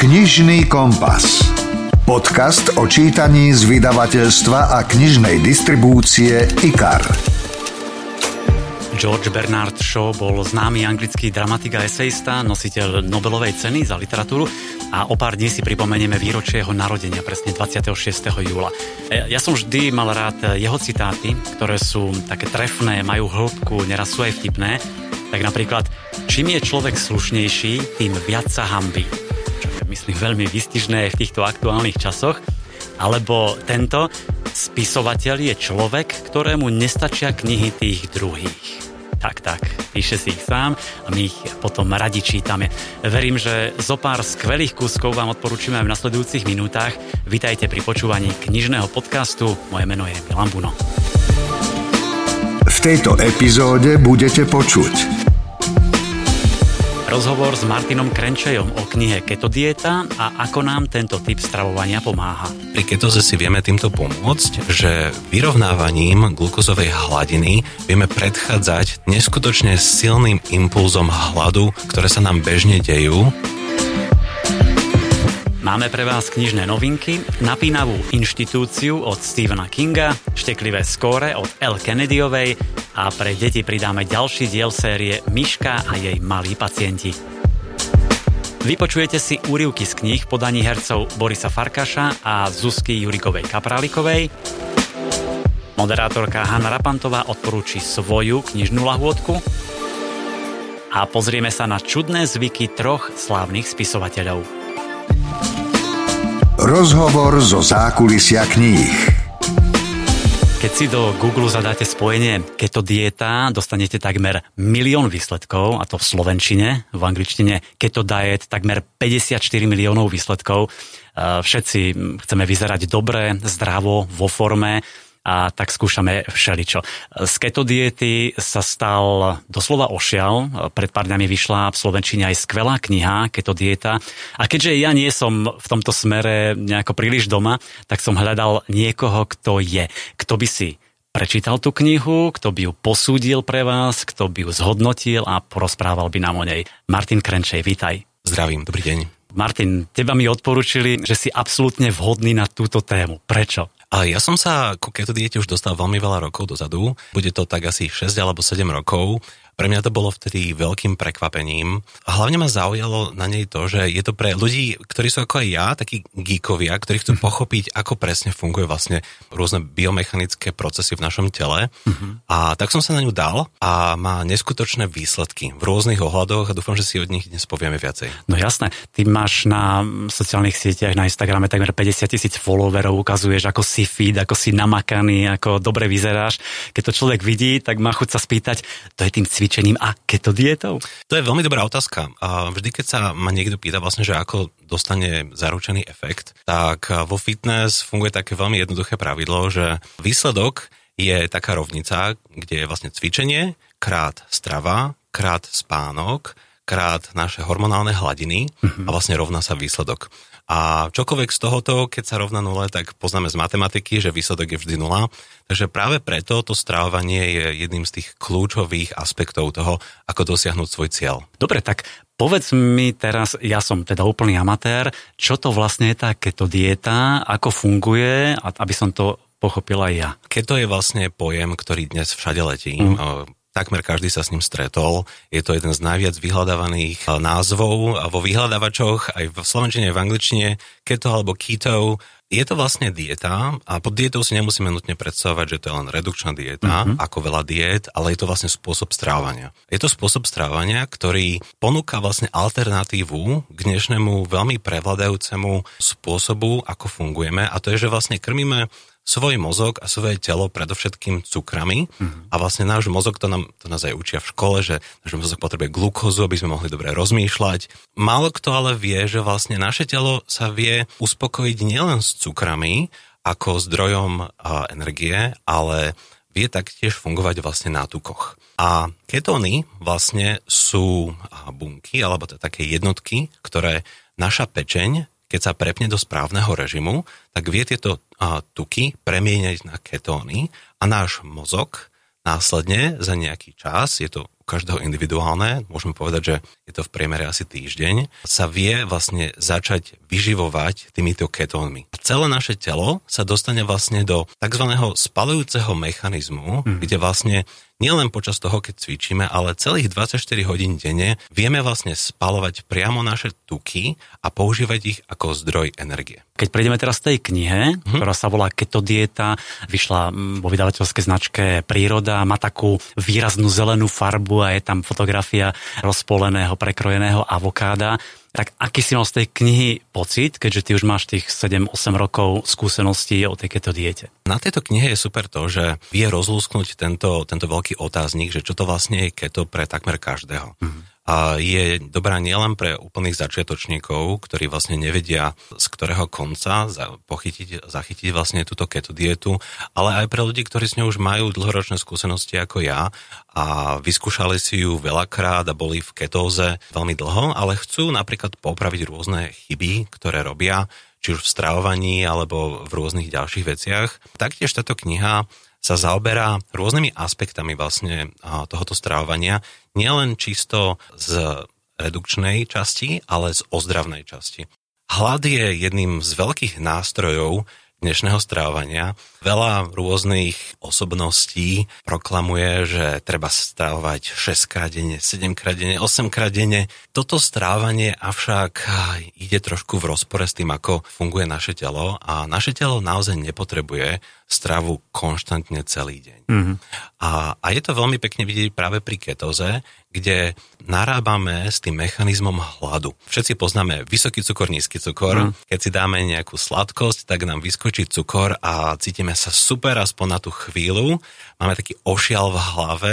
Knižný kompas. Podcast o čítaní z vydavateľstva a knižnej distribúcie IKAR. George Bernard Shaw bol známy anglický dramatik a esejista, nositeľ Nobelovej ceny za literatúru a o pár dní si pripomenieme výročie jeho narodenia, presne 26. júla. Ja som vždy mal rád jeho citáty, ktoré sú také trefné, majú hĺbku, neraz sú aj vtipné. Tak napríklad, čím je človek slušnejší, tým viac sa hambí myslím, veľmi vystižné v týchto aktuálnych časoch. Alebo tento, spisovateľ je človek, ktorému nestačia knihy tých druhých. Tak, tak, píše si ich sám a my ich potom radi čítame. Verím, že zo pár skvelých kúskov vám odporúčime aj v nasledujúcich minútach. Vítajte pri počúvaní knižného podcastu. Moje meno je Milan Buno. V tejto epizóde budete počuť Rozhovor s Martinom Krenčejom o knihe Keto dieta a ako nám tento typ stravovania pomáha. Pri ketoze si vieme týmto pomôcť, že vyrovnávaním glukozovej hladiny vieme predchádzať neskutočne silným impulzom hladu, ktoré sa nám bežne dejú Máme pre vás knižné novinky, napínavú inštitúciu od Stephena Kinga, šteklivé skóre od L. Kennedyovej a pre deti pridáme ďalší diel série Myška a jej malí pacienti. Vypočujete si úrivky z kníh podaní hercov Borisa Farkaša a Zuzky Jurikovej Kaprálikovej. Moderátorka Hanna Rapantová odporúči svoju knižnú lahôdku a pozrieme sa na čudné zvyky troch slávnych spisovateľov. Rozhovor zo zákulisia kníh. Keď si do Google zadáte spojenie keto dieta, dostanete takmer milión výsledkov, a to v slovenčine, v angličtine keto diet takmer 54 miliónov výsledkov. Všetci chceme vyzerať dobre, zdravo, vo forme a tak skúšame všeličo. Z keto diety sa stal doslova ošial. Pred pár dňami vyšla v Slovenčine aj skvelá kniha Keto dieta. A keďže ja nie som v tomto smere nejako príliš doma, tak som hľadal niekoho, kto je. Kto by si prečítal tú knihu, kto by ju posúdil pre vás, kto by ju zhodnotil a porozprával by nám o nej. Martin Krenčej, vítaj. Zdravím, dobrý deň. Martin, teba mi odporučili, že si absolútne vhodný na túto tému. Prečo? A ja som sa ku keto diete už dostal veľmi veľa rokov dozadu. Bude to tak asi 6 alebo 7 rokov. Pre mňa to bolo vtedy veľkým prekvapením. A hlavne ma zaujalo na nej to, že je to pre ľudí, ktorí sú ako aj ja, takí geekovia, ktorí chcú mhm. pochopiť, ako presne funguje vlastne rôzne biomechanické procesy v našom tele. Uh-huh. A tak som sa na ňu dal a má neskutočné výsledky v rôznych ohľadoch a dúfam, že si od nich dnes povieme viacej. No jasné, ty máš na sociálnych sieťach, na Instagrame takmer 50 tisíc followerov, ukazuješ, ako si fit, ako si namakaný, ako dobre vyzeráš. Keď to človek vidí, tak má chuť sa spýtať, to je tým cvičením cvičením a keto dietou? To je veľmi dobrá otázka. Vždy, keď sa ma niekto pýta vlastne, že ako dostane zaručený efekt, tak vo fitness funguje také veľmi jednoduché pravidlo, že výsledok je taká rovnica, kde je vlastne cvičenie, krát strava, krát spánok, krát naše hormonálne hladiny uh-huh. a vlastne rovná sa výsledok. A čokoľvek z tohoto, keď sa rovná nule, tak poznáme z matematiky, že výsledok je vždy nula. Takže práve preto to stravovanie je jedným z tých kľúčových aspektov toho, ako dosiahnuť svoj cieľ. Dobre, tak povedz mi teraz, ja som teda úplný amatér, čo to vlastne je tá keto dieta, ako funguje, aby som to pochopila aj ja. Keto je vlastne pojem, ktorý dnes všade letí. Mm takmer každý sa s ním stretol. Je to jeden z najviac vyhľadávaných eh, názvov vo vyhľadávačoch aj v slovenčine, aj v angličtine, keto alebo keto. Je to vlastne dieta a pod dietou si nemusíme nutne predstavovať, že to je len redukčná dieta, mm-hmm. ako veľa diet, ale je to vlastne spôsob strávania. Je to spôsob strávania, ktorý ponúka vlastne alternatívu k dnešnému veľmi prevladajúcemu spôsobu, ako fungujeme a to je, že vlastne krmíme svoj mozog a svoje telo predovšetkým cukrami mm-hmm. a vlastne náš mozog, to, nám, to nás aj učia v škole, že náš mozog potrebuje glukózu, aby sme mohli dobre rozmýšľať. Málo kto ale vie, že vlastne naše telo sa vie uspokojiť nielen s cukrami ako zdrojom a, energie, ale vie taktiež fungovať vlastne na tukoch. A ketóny vlastne sú bunky, alebo to také jednotky, ktoré naša pečeň keď sa prepne do správneho režimu, tak vie tieto tuky premieňať na ketóny a náš mozog, následne za nejaký čas, je to každého individuálne, môžeme povedať, že je to v priemere asi týždeň, sa vie vlastne začať vyživovať týmito ketónmi. A celé naše telo sa dostane vlastne do tzv. spalujúceho mechanizmu, mm. kde vlastne nielen počas toho, keď cvičíme, ale celých 24 hodín denne vieme vlastne spalovať priamo naše tuky a používať ich ako zdroj energie. Keď prejdeme teraz z tej knihe, hmm. ktorá sa volá Keto dieta, vyšla vo vydavateľskej značke Príroda, má takú výraznú zelenú farbu a je tam fotografia rozpoleného, prekrojeného avokáda. Tak aký si mal z tej knihy pocit, keďže ty už máš tých 7-8 rokov skúseností o tej keto diete? Na tejto knihe je super to, že vie rozlúsknuť tento, tento veľký otáznik, že čo to vlastne je keto pre takmer každého. Mm-hmm je dobrá nielen pre úplných začiatočníkov, ktorí vlastne nevedia z ktorého konca pochytiť, zachytiť vlastne túto keto dietu, ale aj pre ľudí, ktorí s ňou už majú dlhoročné skúsenosti ako ja a vyskúšali si ju veľakrát a boli v ketóze veľmi dlho, ale chcú napríklad popraviť rôzne chyby, ktoré robia, či už v stravovaní alebo v rôznych ďalších veciach. Taktiež táto kniha sa zaoberá rôznymi aspektami vlastne tohoto stravovania, nielen čisto z redukčnej časti, ale z ozdravnej časti. Hlad je jedným z veľkých nástrojov dnešného strávania. Veľa rôznych osobností proklamuje, že treba stravovať 6 krát denne, 7 krát denne, 8 krát denne. Toto strávanie avšak ide trošku v rozpore s tým, ako funguje naše telo a naše telo naozaj nepotrebuje stravu konštantne celý deň. Mm-hmm. A, a je to veľmi pekne vidieť práve pri ketoze, kde narábame s tým mechanizmom hladu. Všetci poznáme vysoký cukor, nízky cukor. Mm. Keď si dáme nejakú sladkosť, tak nám vyskočí cukor a cítime sa super aspoň na tú chvíľu. Máme taký ošial v hlave,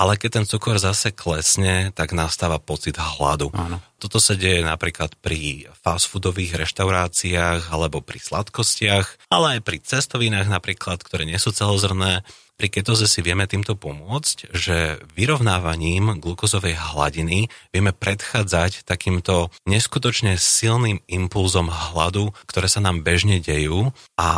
ale keď ten cukor zase klesne, tak nastáva pocit hladu. Áno. Toto sa deje napríklad pri fast foodových reštauráciách alebo pri sladkostiach, ale aj pri cestovinách napríklad, ktoré nie sú celozrné. Pri ketoze si vieme týmto pomôcť, že vyrovnávaním glukozovej hladiny vieme predchádzať takýmto neskutočne silným impulzom hladu, ktoré sa nám bežne dejú a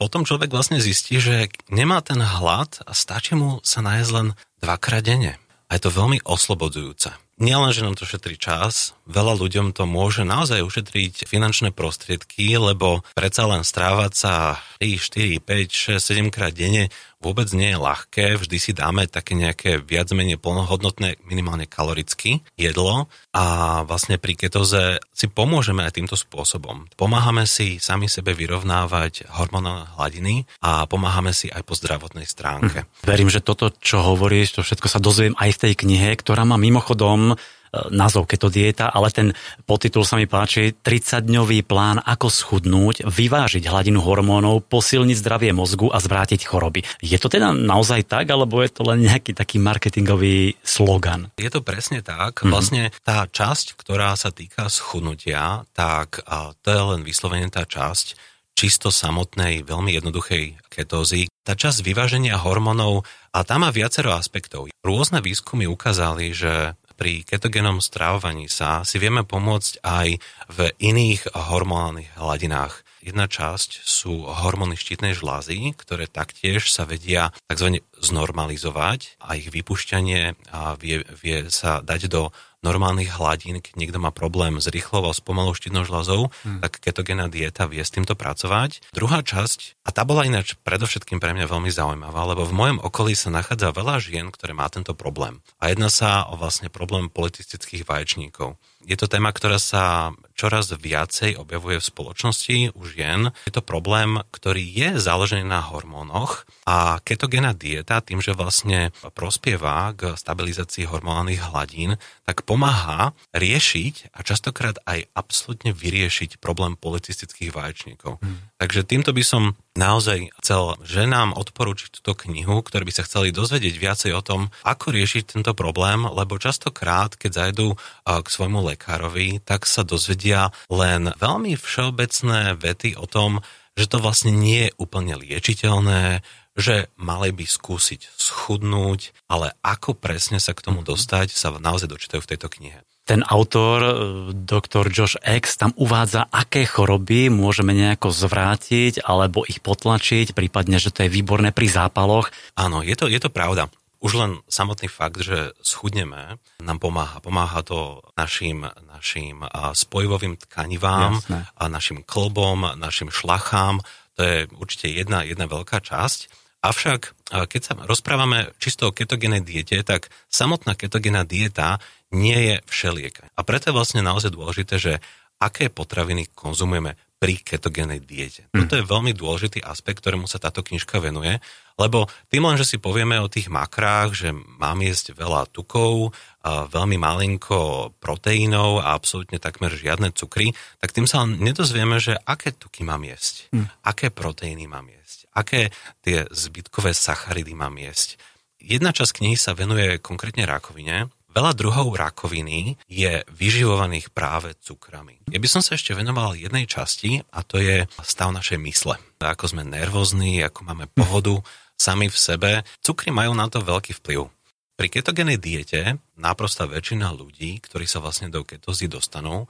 potom človek vlastne zistí, že nemá ten hlad a stačí mu sa nájsť len dvakrát denne. A je to veľmi oslobodzujúce nielen, že nám to šetrí čas, veľa ľuďom to môže naozaj ušetriť finančné prostriedky, lebo predsa len strávať sa 3, 4, 5, 6, 7 krát denne vôbec nie je ľahké. Vždy si dáme také nejaké viac menej plnohodnotné, minimálne kaloricky jedlo a vlastne pri ketoze si pomôžeme aj týmto spôsobom. Pomáhame si sami sebe vyrovnávať hormonálne hladiny a pomáhame si aj po zdravotnej stránke. Hm. Verím, že toto, čo hovoríš, to všetko sa dozviem aj v tej knihe, ktorá má mimochodom E, názov keto dieta, ale ten podtitul sa mi páči 30-dňový plán, ako schudnúť, vyvážiť hladinu hormónov, posilniť zdravie mozgu a zvrátiť choroby. Je to teda naozaj tak, alebo je to len nejaký taký marketingový slogan? Je to presne tak. Mm-hmm. Vlastne tá časť, ktorá sa týka schudnutia, tak to je len vyslovene tá časť, čisto samotnej, veľmi jednoduchej ketózy. Tá časť vyváženia hormónov, a tam má viacero aspektov. Rôzne výskumy ukázali, že pri ketogénom strávovaní sa si vieme pomôcť aj v iných hormonálnych hladinách. Jedna časť sú hormóny štítnej žlázy, ktoré taktiež sa vedia tzv. znormalizovať a ich vypušťanie vie, vie sa dať do normálnych hladín, keď niekto má problém s rýchlou a spomalou štítnou žľazou, hmm. tak ketogénna dieta vie s týmto pracovať. Druhá časť, a tá bola ináč predovšetkým pre mňa veľmi zaujímavá, lebo v mojom okolí sa nachádza veľa žien, ktoré má tento problém. A jedná sa o vlastne problém politistických vaječníkov. Je to téma, ktorá sa čoraz viacej objavuje v spoločnosti u žien. Je to problém, ktorý je založený na hormónoch a ketogénna dieta tým, že vlastne prospieva k stabilizácii hormonálnych hladín, tak pomáha riešiť a častokrát aj absolútne vyriešiť problém politistických vaječníkov. Hmm. Takže týmto by som naozaj chcel ženám odporúčiť túto knihu, ktoré by sa chceli dozvedieť viacej o tom, ako riešiť tento problém, lebo častokrát, keď zajdu k svojmu lekárovi, tak sa dozvedia len veľmi všeobecné vety o tom, že to vlastne nie je úplne liečiteľné, že mali by skúsiť schudnúť, ale ako presne sa k tomu dostať, sa naozaj dočítajú v tejto knihe. ten autor, e, doktor Josh X, tam uvádza, aké choroby môžeme nejako zvrátiť alebo ich potlačiť, prípadne, že to je výborné pri zápaloch. Áno, je to, je to pravda. Už len samotný fakt, že schudneme, nám pomáha. Pomáha to našim, našim spojivovým tkanivám, Jasné. a našim klbom, našim šlachám. To je určite jedna, jedna veľká časť. Avšak, keď sa rozprávame čisto o ketogénej diete, tak samotná ketogénna dieta nie je všeliek. A preto je vlastne naozaj dôležité, že aké potraviny konzumujeme pri ketogénej diete. Mm. Toto je veľmi dôležitý aspekt, ktorému sa táto knižka venuje, lebo tým len, že si povieme o tých makrách, že mám jesť veľa tukov, veľmi malinko proteínov a absolútne takmer žiadne cukry, tak tým sa nedozvieme, že aké tuky mám jesť, mm. aké proteíny mám jesť, aké tie zbytkové sacharidy mám jesť. Jedna časť knihy sa venuje konkrétne rakovine, Veľa druhov rakoviny je vyživovaných práve cukrami. Ja by som sa ešte venoval jednej časti a to je stav našej mysle. Ako sme nervózni, ako máme pohodu sami v sebe. Cukry majú na to veľký vplyv. Pri ketogénej diete náprosta väčšina ľudí, ktorí sa vlastne do ketózy dostanú,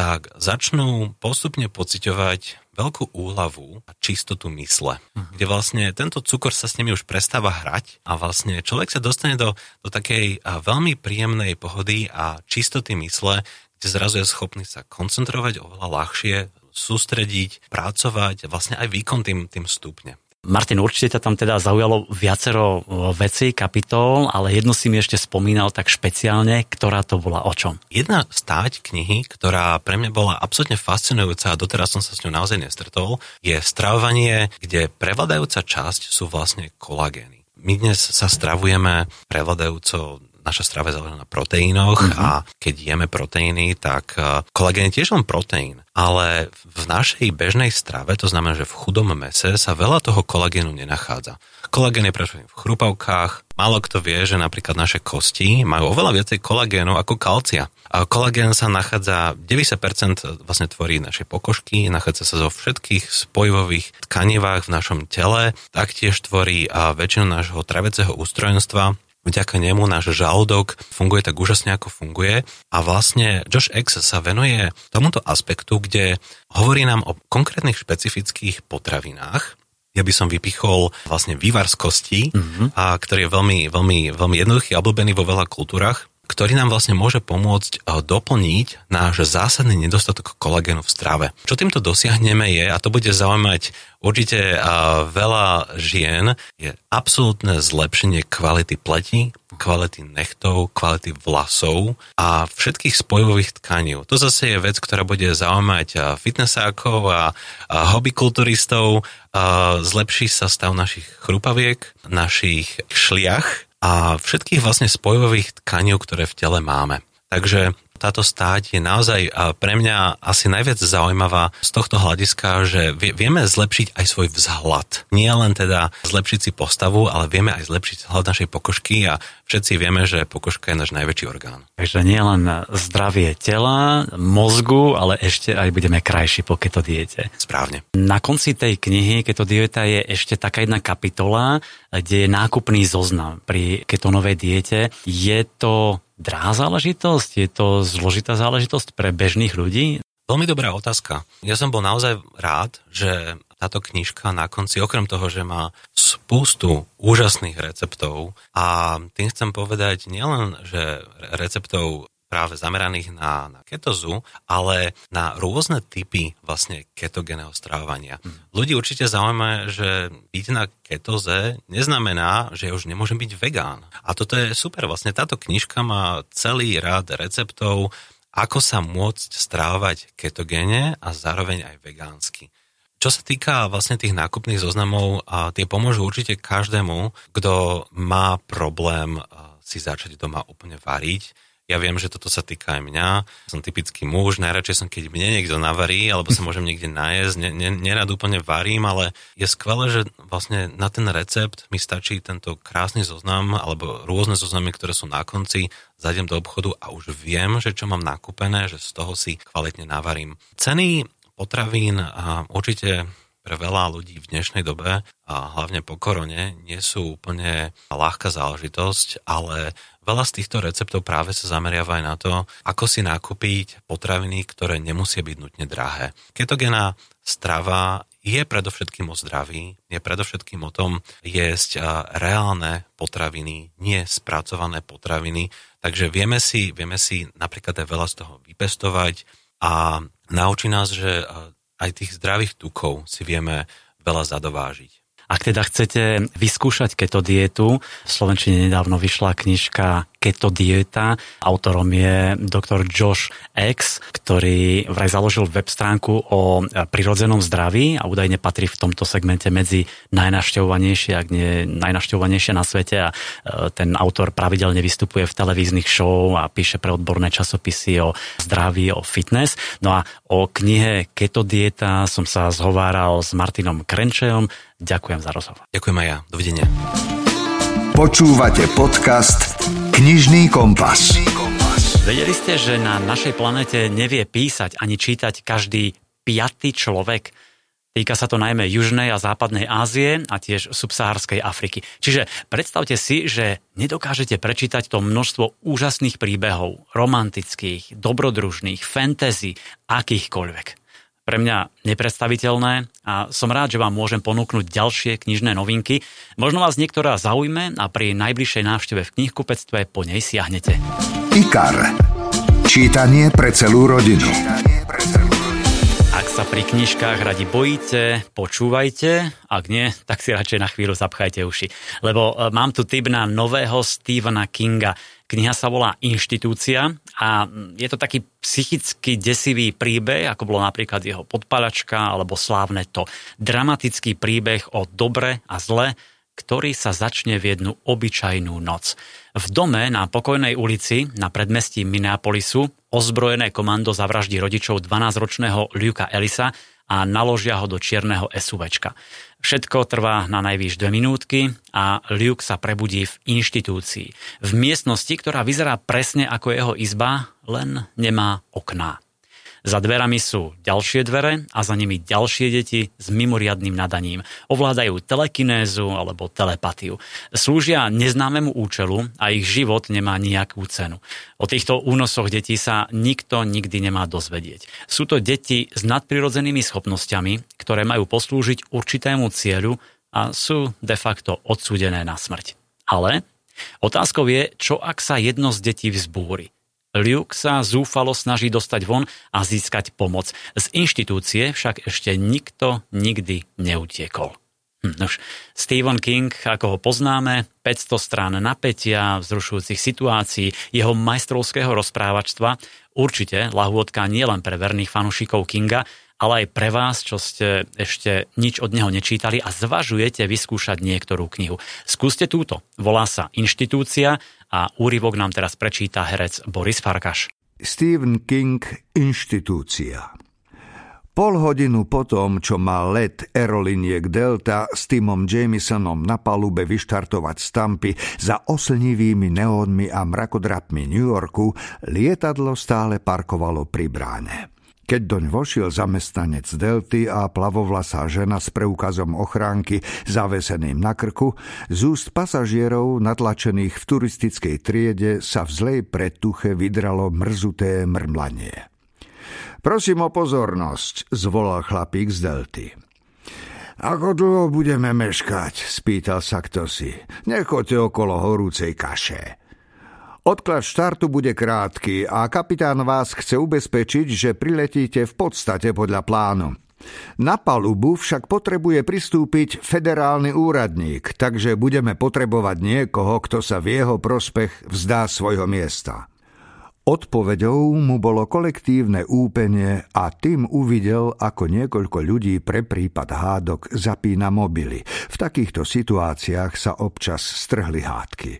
tak začnú postupne pociťovať veľkú úľavu a čistotu mysle, uh-huh. kde vlastne tento cukor sa s nimi už prestáva hrať a vlastne človek sa dostane do, do takej veľmi príjemnej pohody a čistoty mysle, kde zrazu je schopný sa koncentrovať oveľa ľahšie, sústrediť, pracovať, vlastne aj výkon tým, tým stupne. Martin, určite ťa tam teda zaujalo viacero vecí, kapitol, ale jednu si mi ešte spomínal tak špeciálne, ktorá to bola o čom? Jedna stáť knihy, ktorá pre mňa bola absolútne fascinujúca a doteraz som sa s ňou naozaj nestretol, je stravovanie, kde prevladajúca časť sú vlastne kolagény. My dnes sa stravujeme prevladajúco naša strava je založená na proteínoch uh-huh. a keď jeme proteíny, tak e, kolagén je tiež len proteín. Ale v našej bežnej strave, to znamená, že v chudom mese sa veľa toho kolagénu nenachádza. Kolagén je predovšetkým v chrupavkách. Málo kto vie, že napríklad naše kosti majú oveľa viacej kolagénu ako kalcia. A kolagén sa nachádza, 90% vlastne tvorí naše pokožky, nachádza sa zo všetkých spojivových tkanivách v našom tele, taktiež tvorí väčšinu nášho traveceho ústrojenstva vďaka nemu náš žalúdok funguje tak úžasne, ako funguje. A vlastne Josh X sa venuje tomuto aspektu, kde hovorí nám o konkrétnych špecifických potravinách, ja by som vypichol vlastne vývar z kosti, mm-hmm. a ktorý je veľmi, veľmi, veľmi jednoduchý a obľúbený vo veľa kultúrach ktorý nám vlastne môže pomôcť eh, doplniť náš zásadný nedostatok kolagénu v strave. Čo týmto dosiahneme je, a to bude zaujímať určite eh, veľa žien, je absolútne zlepšenie kvality pleti, kvality nechtov, kvality vlasov a všetkých spojových tkaní. To zase je vec, ktorá bude zaujímať eh, fitnessákov a, hobbykulturistov. Zlepší sa stav našich chrupaviek, našich šliach, a všetkých vlastne spojových tkaní, ktoré v tele máme. Takže táto stáť je naozaj pre mňa asi najviac zaujímavá z tohto hľadiska, že vieme zlepšiť aj svoj vzhľad. Nie len teda zlepšiť si postavu, ale vieme aj zlepšiť vzhľad našej pokožky a všetci vieme, že pokožka je náš najväčší orgán. Takže nie len zdravie tela, mozgu, ale ešte aj budeme krajší po keto diete. Správne. Na konci tej knihy keto dieta je ešte taká jedna kapitola, kde je nákupný zoznam pri ketonovej diete. Je to drahá záležitosť? Je to zložitá záležitosť pre bežných ľudí? Veľmi dobrá otázka. Ja som bol naozaj rád, že táto knižka na konci, okrem toho, že má spústu úžasných receptov a tým chcem povedať nielen, že receptov práve zameraných na, na ketozu, ale na rôzne typy vlastne ketogénneho stravovania. Hmm. Ľudí určite zaujíma, že byť na ketoze neznamená, že ja už nemôžem byť vegán. A toto je super, vlastne táto knižka má celý rád receptov, ako sa môcť strávať ketogéne a zároveň aj vegánsky. Čo sa týka vlastne tých nákupných zoznamov, a tie pomôžu určite každému, kto má problém si začať doma úplne variť ja viem, že toto sa týka aj mňa. Som typický muž, najradšej som, keď mne niekto navarí, alebo sa môžem niekde najesť. Ne, ne, nerad úplne varím, ale je skvelé, že vlastne na ten recept mi stačí tento krásny zoznam, alebo rôzne zoznamy, ktoré sú na konci. Zajdem do obchodu a už viem, že čo mám nakúpené, že z toho si kvalitne navarím. Ceny potravín a určite pre veľa ľudí v dnešnej dobe a hlavne po korone nie sú úplne ľahká záležitosť, ale veľa z týchto receptov práve sa zameriava aj na to, ako si nakúpiť potraviny, ktoré nemusia byť nutne drahé. Ketogénna strava je predovšetkým o zdraví, je predovšetkým o tom jesť reálne potraviny, nie spracované potraviny. Takže vieme si, vieme si napríklad aj veľa z toho vypestovať a naučí nás, že aj tých zdravých tukov si vieme veľa zadovážiť. Ak teda chcete vyskúšať keto dietu, v Slovenčine nedávno vyšla knižka Keto dieta. Autorom je doktor Josh X, ktorý vraj založil web stránku o prirodzenom zdraví a údajne patrí v tomto segmente medzi najnašťovanejšie, ak nie najnašťovanejšie na svete a e, ten autor pravidelne vystupuje v televíznych show a píše pre odborné časopisy o zdraví, o fitness. No a o knihe Keto dieta som sa zhováral s Martinom Krenčejom, Ďakujem za rozhovor. Ďakujem aj ja. Dovidenia. Počúvate podcast Knižný kompas. Vedeli ste, že na našej planete nevie písať ani čítať každý piatý človek? Týka sa to najmä Južnej a Západnej Ázie a tiež subsahárskej Afriky. Čiže predstavte si, že nedokážete prečítať to množstvo úžasných príbehov, romantických, dobrodružných, fantasy, akýchkoľvek pre mňa nepredstaviteľné a som rád, že vám môžem ponúknuť ďalšie knižné novinky. Možno vás niektorá zaujme a pri najbližšej návšteve v knihkupectve po nej siahnete. IKAR. Čítanie pre celú rodinu. Ak sa pri knižkách radi bojíte, počúvajte, ak nie, tak si radšej na chvíľu zapchajte uši. Lebo e, mám tu tip na nového Stephena Kinga. Kniha sa volá Inštitúcia a je to taký psychicky desivý príbeh, ako bolo napríklad jeho podpalačka alebo slávne to. Dramatický príbeh o dobre a zle, ktorý sa začne v jednu obyčajnú noc. V dome na pokojnej ulici na predmestí Minneapolisu ozbrojené komando zavraždí rodičov 12-ročného Luka Elisa a naložia ho do čierneho SUVčka. Všetko trvá na najvýš dve minútky a Luke sa prebudí v inštitúcii. V miestnosti, ktorá vyzerá presne ako jeho izba, len nemá okná. Za dverami sú ďalšie dvere a za nimi ďalšie deti s mimoriadným nadaním. Ovládajú telekinézu alebo telepatiu. Slúžia neznámemu účelu a ich život nemá nejakú cenu. O týchto únosoch detí sa nikto nikdy nemá dozvedieť. Sú to deti s nadprirodzenými schopnosťami, ktoré majú poslúžiť určitému cieľu a sú de facto odsúdené na smrť. Ale otázkou je, čo ak sa jedno z detí vzbúri. Luke sa zúfalo snaží dostať von a získať pomoc. Z inštitúcie však ešte nikto nikdy neutiekol. Hm, nož, Stephen King, ako ho poznáme, 500 strán napätia, vzrušujúcich situácií, jeho majstrovského rozprávačstva, určite lahôdka nielen pre verných fanúšikov Kinga, ale aj pre vás, čo ste ešte nič od neho nečítali a zvažujete vyskúšať niektorú knihu. Skúste túto. Volá sa Inštitúcia a úryvok nám teraz prečíta herec Boris Farkaš. Stephen King Inštitúcia Pol hodinu potom, čo mal let aeroliniek Delta s Timom Jamesonom na palube vyštartovať stampy za oslnivými neónmi a mrakodrapmi New Yorku, lietadlo stále parkovalo pri bráne. Keď doň vošiel zamestnanec Delty a plavovlasá žena s preukazom ochránky zaveseným na krku, z úst pasažierov natlačených v turistickej triede sa v zlej pretuche vydralo mrzuté mrmlanie. Prosím o pozornosť, zvolal chlapík z Delty. Ako dlho budeme meškať? spýtal sa kto si. Nechoďte okolo horúcej kaše. Odklad štartu bude krátky a kapitán vás chce ubezpečiť, že priletíte v podstate podľa plánu. Na palubu však potrebuje pristúpiť federálny úradník, takže budeme potrebovať niekoho, kto sa v jeho prospech vzdá svojho miesta. Odpovedou mu bolo kolektívne úpenie a tým uvidel, ako niekoľko ľudí pre prípad hádok zapína mobily. V takýchto situáciách sa občas strhli hádky.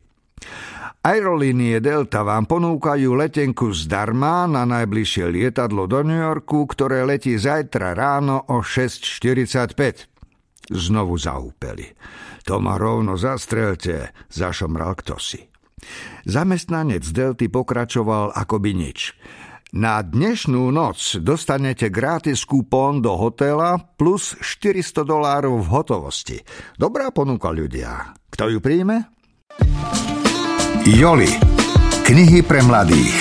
Aerolínie Delta vám ponúkajú letenku zdarma na najbližšie lietadlo do New Yorku, ktoré letí zajtra ráno o 6.45. Znovu zaúpeli. To ma rovno zastrelte, zašomral kto si. Zamestnanec Delty pokračoval akoby nič. Na dnešnú noc dostanete gratis kupón do hotela plus 400 dolárov v hotovosti. Dobrá ponuka ľudia. Kto ju príjme? Joli Knihy pre mladých.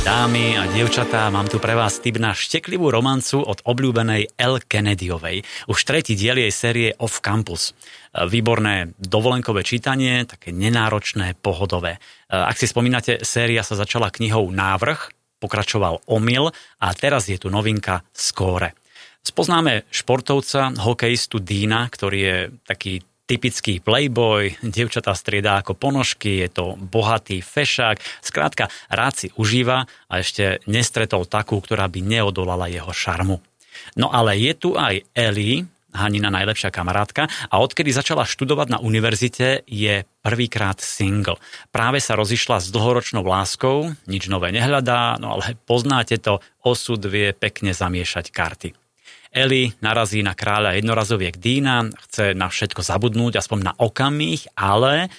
Dámy a dievčatá, mám tu pre vás tip na šteklivú romancu od obľúbenej L. Kennedyovej. Už tretí diel jej série Off Campus. Výborné dovolenkové čítanie, také nenáročné, pohodové. Ak si spomínate, séria sa začala knihou Návrh, pokračoval Omyl a teraz je tu novinka Skóre. Spoznáme športovca, hokejistu Dína, ktorý je taký typický playboy, dievčatá striedá ako ponožky, je to bohatý fešák, skrátka rád si užíva a ešte nestretol takú, ktorá by neodolala jeho šarmu. No ale je tu aj Ellie, Hanina najlepšia kamarátka a odkedy začala študovať na univerzite je prvýkrát single. Práve sa rozišla s dlhoročnou láskou, nič nové nehľadá, no ale poznáte to, osud vie pekne zamiešať karty. Eli narazí na kráľa jednorazoviek Dína, chce na všetko zabudnúť, aspoň na okamih, ale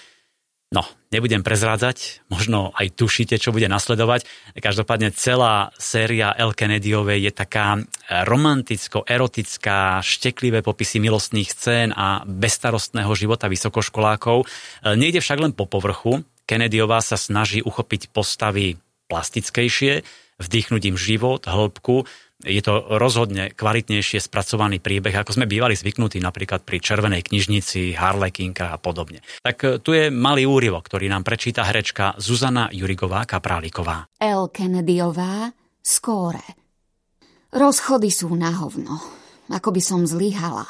No, nebudem prezrádzať, možno aj tušíte, čo bude nasledovať. Každopádne celá séria El Kennedyovej je taká romanticko-erotická, šteklivé popisy milostných scén a bezstarostného života vysokoškolákov. Nejde však len po povrchu. Kennedyová sa snaží uchopiť postavy plastickejšie, vdýchnuť im život, hĺbku, je to rozhodne kvalitnejšie spracovaný príbeh, ako sme bývali zvyknutí napríklad pri Červenej knižnici, Harlekinka a podobne. Tak e, tu je malý úryvok, ktorý nám prečíta herečka Zuzana Jurigová Kapráliková. L. Kennedyová, skóre. Rozchody sú na hovno. Ako by som zlyhala.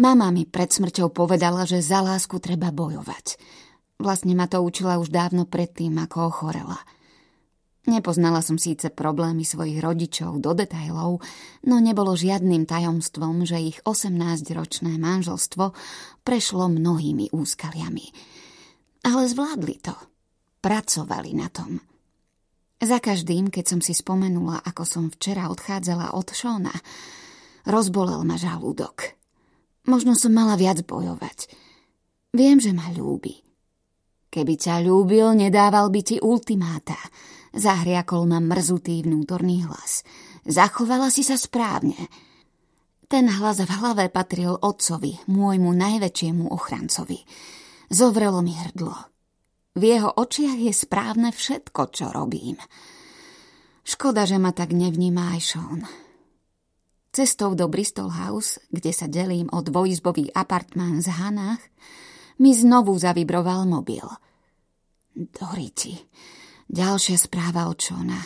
Mama mi pred smrťou povedala, že za lásku treba bojovať. Vlastne ma to učila už dávno predtým, ako ochorela. Nepoznala som síce problémy svojich rodičov do detajlov, no nebolo žiadnym tajomstvom, že ich 18-ročné manželstvo prešlo mnohými úskaliami. Ale zvládli to. Pracovali na tom. Za každým, keď som si spomenula, ako som včera odchádzala od Šóna, rozbolel ma žalúdok. Možno som mala viac bojovať. Viem, že ma ľúbi. Keby ťa ľúbil, nedával by ti ultimáta – Zahriakol ma mrzutý vnútorný hlas. Zachovala si sa správne. Ten hlas v hlave patril otcovi, môjmu najväčšiemu ochrancovi. Zovrelo mi hrdlo. V jeho očiach je správne všetko, čo robím. Škoda, že ma tak nevníma aj Sean. Cestou do Bristol House, kde sa delím o dvojizbový apartmán z Hanách, mi znovu zavibroval mobil. Doriti, Ďalšia správa od Šona.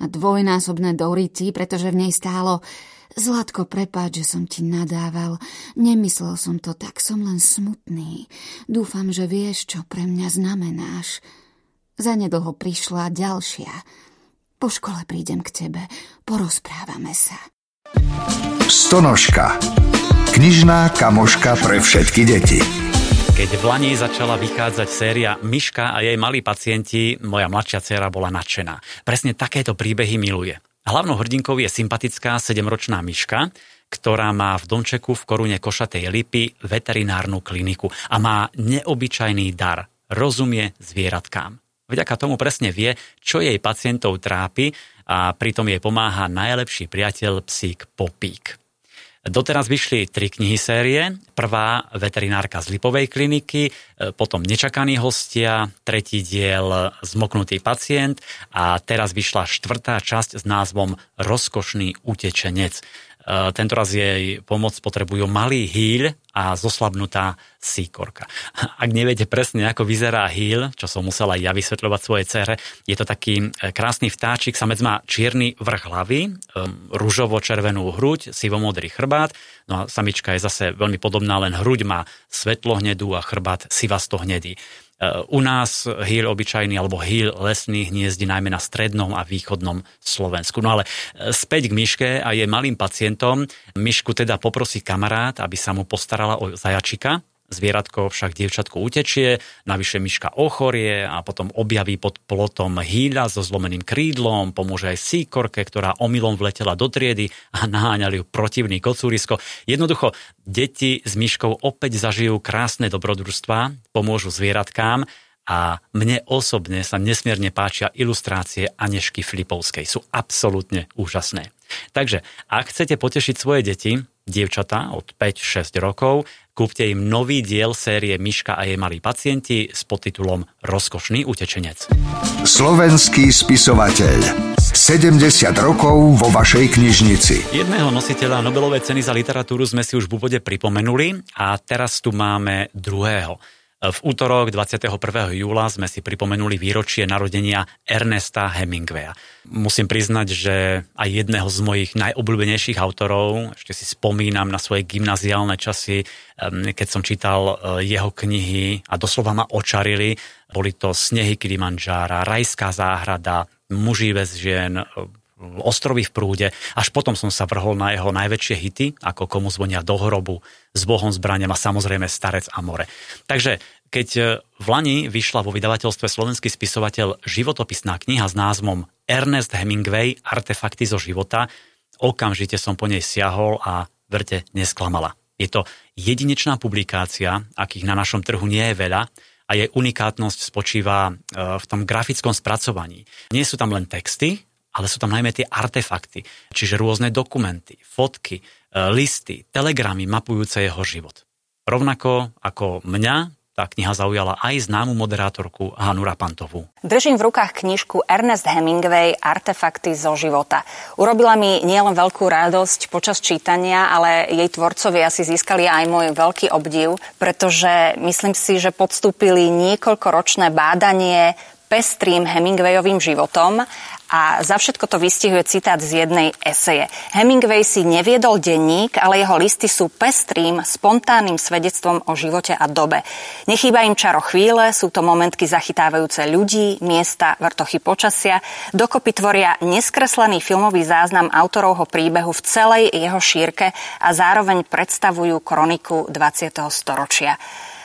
A dvojnásobné dority, pretože v nej stálo Zlatko, prepáč, že som ti nadával. Nemyslel som to tak, som len smutný. Dúfam, že vieš, čo pre mňa znamenáš. Zanedlho prišla ďalšia. Po škole prídem k tebe, porozprávame sa. Stonožka. Knižná kamoška pre všetky deti. Keď v Lani začala vychádzať séria Myška a jej malí pacienti, moja mladšia dcera bola nadšená. Presne takéto príbehy miluje. Hlavnou hrdinkou je sympatická sedemročná Myška, ktorá má v domčeku v korune košatej lipy veterinárnu kliniku a má neobyčajný dar. Rozumie zvieratkám. Vďaka tomu presne vie, čo jej pacientov trápi a pritom jej pomáha najlepší priateľ psík Popík. Doteraz vyšli tri knihy série. Prvá veterinárka z Lipovej kliniky, e, potom Nečakaní hostia, tretí diel Zmoknutý pacient a teraz vyšla štvrtá časť s názvom Rozkošný utečenec. Eh, tento raz jej pomoc potrebujú malý hýl a zoslabnutá síkorka. Ak neviete presne, ako vyzerá hýl, čo som musela ja vysvetľovať svojej cere, je to taký eh, krásny vtáčik, samec má čierny vrch hlavy, rúžovo-červenú hruď, sivomodrý chrbát, no a samička je zase veľmi podobná, len hruď má svetlohnedú a chrbát sivastohnedý. U nás hýl obyčajný alebo hýl lesný hniezdi najmä na strednom a východnom Slovensku. No ale e, späť k Myške a je malým pacientom. Myšku teda poprosí kamarát, aby sa mu postarala o zajačika, Zvieratko však dievčatko utečie, navyše myška ochorie a potom objaví pod plotom hýľa so zlomeným krídlom, pomôže aj síkorke, ktorá omylom vletela do triedy a naháňali ju protivný kocúrisko. Jednoducho, deti s myškou opäť zažijú krásne dobrodružstvá, pomôžu zvieratkám a mne osobne sa nesmierne páčia ilustrácie Anešky Flipovskej. Sú absolútne úžasné. Takže, ak chcete potešiť svoje deti, dievčatá od 5-6 rokov, kúpte im nový diel série Miška a jej malí pacienti s podtitulom Rozkošný utečenec. Slovenský spisovateľ. 70 rokov vo vašej knižnici. Jedného nositeľa Nobelovej ceny za literatúru sme si už v úvode pripomenuli a teraz tu máme druhého. V útorok 21. júla sme si pripomenuli výročie narodenia Ernesta Hemingwaya. Musím priznať, že aj jedného z mojich najobľúbenejších autorov, ešte si spomínam na svoje gymnaziálne časy, keď som čítal e, jeho knihy a doslova ma očarili. Boli to Snehy Kilimanžára, Rajská záhrada, Muži bez žien, ostrovy v prúde. Až potom som sa vrhol na jeho najväčšie hity, ako Komu zvonia do hrobu, S Bohom zbraniam a samozrejme Starec a more. Takže keď e, v Lani vyšla vo vydavateľstve slovenský spisovateľ životopisná kniha s názvom Ernest Hemingway Artefakty zo života, okamžite som po nej siahol a verte nesklamala. Je to jedinečná publikácia, akých na našom trhu nie je veľa a jej unikátnosť spočíva e, v tom grafickom spracovaní. Nie sú tam len texty, ale sú tam najmä tie artefakty, čiže rôzne dokumenty, fotky, e, listy, telegramy mapujúce jeho život. Rovnako ako mňa tá kniha zaujala aj známu moderátorku Hanu Rapantovú. Držím v rukách knižku Ernest Hemingway Artefakty zo života. Urobila mi nielen veľkú radosť počas čítania, ale jej tvorcovia si získali aj môj veľký obdiv, pretože myslím si, že podstúpili niekoľkoročné bádanie pestrým Hemingwayovým životom a za všetko to vystihuje citát z jednej eseje. Hemingway si neviedol denník, ale jeho listy sú pestrým, spontánnym svedectvom o živote a dobe. Nechýba im čaro chvíle, sú to momentky zachytávajúce ľudí, miesta, vrtochy počasia, dokopy tvoria neskreslený filmový záznam autorovho príbehu v celej jeho šírke a zároveň predstavujú kroniku 20. storočia.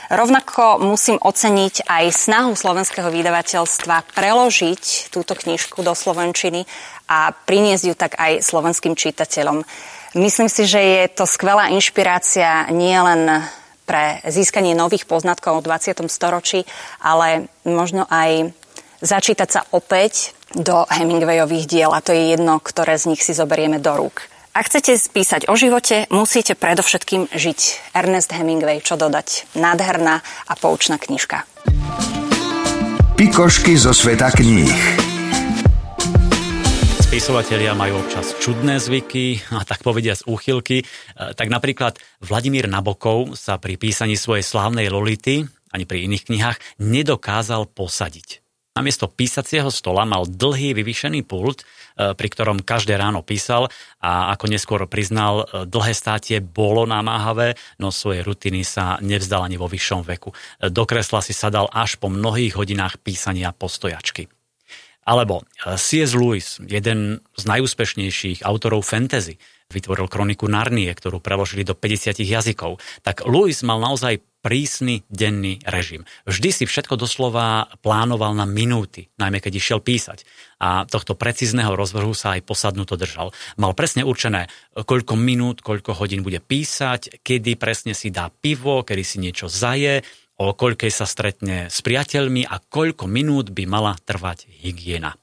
Rovnako musím oceniť aj snahu slovenského vydavateľstva preložiť túto knižku do slovenčiny a priniesť ju tak aj slovenským čitateľom. Myslím si, že je to skvelá inšpirácia nielen pre získanie nových poznatkov o 20. storočí, ale možno aj začítať sa opäť do Hemingwayových diel a to je jedno, ktoré z nich si zoberieme do rúk. Ak chcete spísať o živote, musíte predovšetkým žiť. Ernest Hemingway, čo dodať? Nádherná a poučná knižka. Pikošky zo sveta kníh. Spisovatelia majú občas čudné zvyky a tak povedia z úchylky. E, tak napríklad Vladimír Nabokov sa pri písaní svojej slávnej Lolity ani pri iných knihách nedokázal posadiť. Namiesto písacieho stola mal dlhý vyvýšený pult, pri ktorom každé ráno písal a ako neskôr priznal, e, dlhé státie bolo namáhavé, no svoje rutiny sa nevzdal ani vo vyššom veku. E, do kresla si sadal až po mnohých hodinách písania postojačky. Alebo C.S. Lewis, jeden z najúspešnejších autorov fantasy, vytvoril kroniku Narnie, ktorú preložili do 50 jazykov. Tak Lewis mal naozaj prísny denný režim. Vždy si všetko doslova plánoval na minúty, najmä keď išiel písať. A tohto precízneho rozvrhu sa aj posadnuto držal. Mal presne určené, koľko minút, koľko hodín bude písať, kedy presne si dá pivo, kedy si niečo zaje, o koľkej sa stretne s priateľmi a koľko minút by mala trvať hygiena.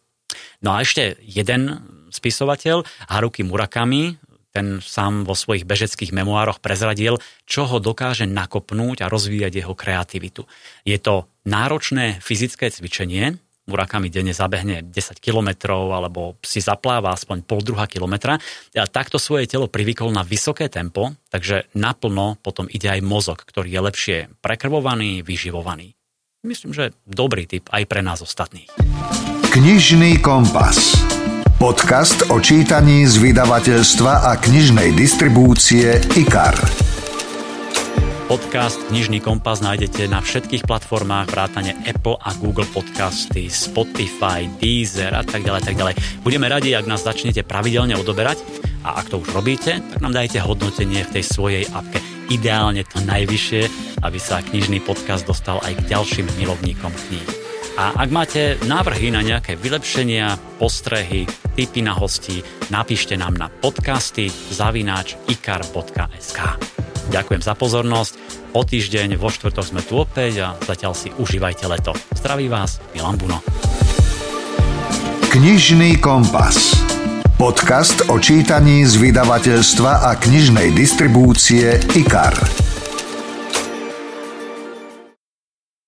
No a ešte jeden spisovateľ, Haruki Murakami, ten sám vo svojich bežeckých memoároch prezradil, čo ho dokáže nakopnúť a rozvíjať jeho kreativitu. Je to náročné fyzické cvičenie, Murakami denne zabehne 10 kilometrov alebo si zapláva aspoň pol druhá kilometra. A takto svoje telo privykol na vysoké tempo, takže naplno potom ide aj mozog, ktorý je lepšie prekrvovaný, vyživovaný. Myslím, že dobrý typ aj pre nás ostatných. Knižný kompas. Podcast o čítaní z vydavateľstva a knižnej distribúcie IKAR. Podcast Knižný kompas nájdete na všetkých platformách vrátane Apple a Google Podcasty, Spotify, Deezer a tak ďalej, tak ďalej. Budeme radi, ak nás začnete pravidelne odoberať a ak to už robíte, tak nám dajte hodnotenie v tej svojej apke. Ideálne to najvyššie, aby sa knižný podcast dostal aj k ďalším milovníkom kníh. A ak máte návrhy na nejaké vylepšenia, postrehy, tipy na hosti, napíšte nám na podcasty zavináč ikar.sk. Ďakujem za pozornosť. O týždeň vo štvrtok sme tu opäť a zatiaľ si užívajte leto. Zdraví vás Milan Buno. Knižný kompas. Podcast o čítaní z vydavateľstva a knižnej distribúcie IKAR.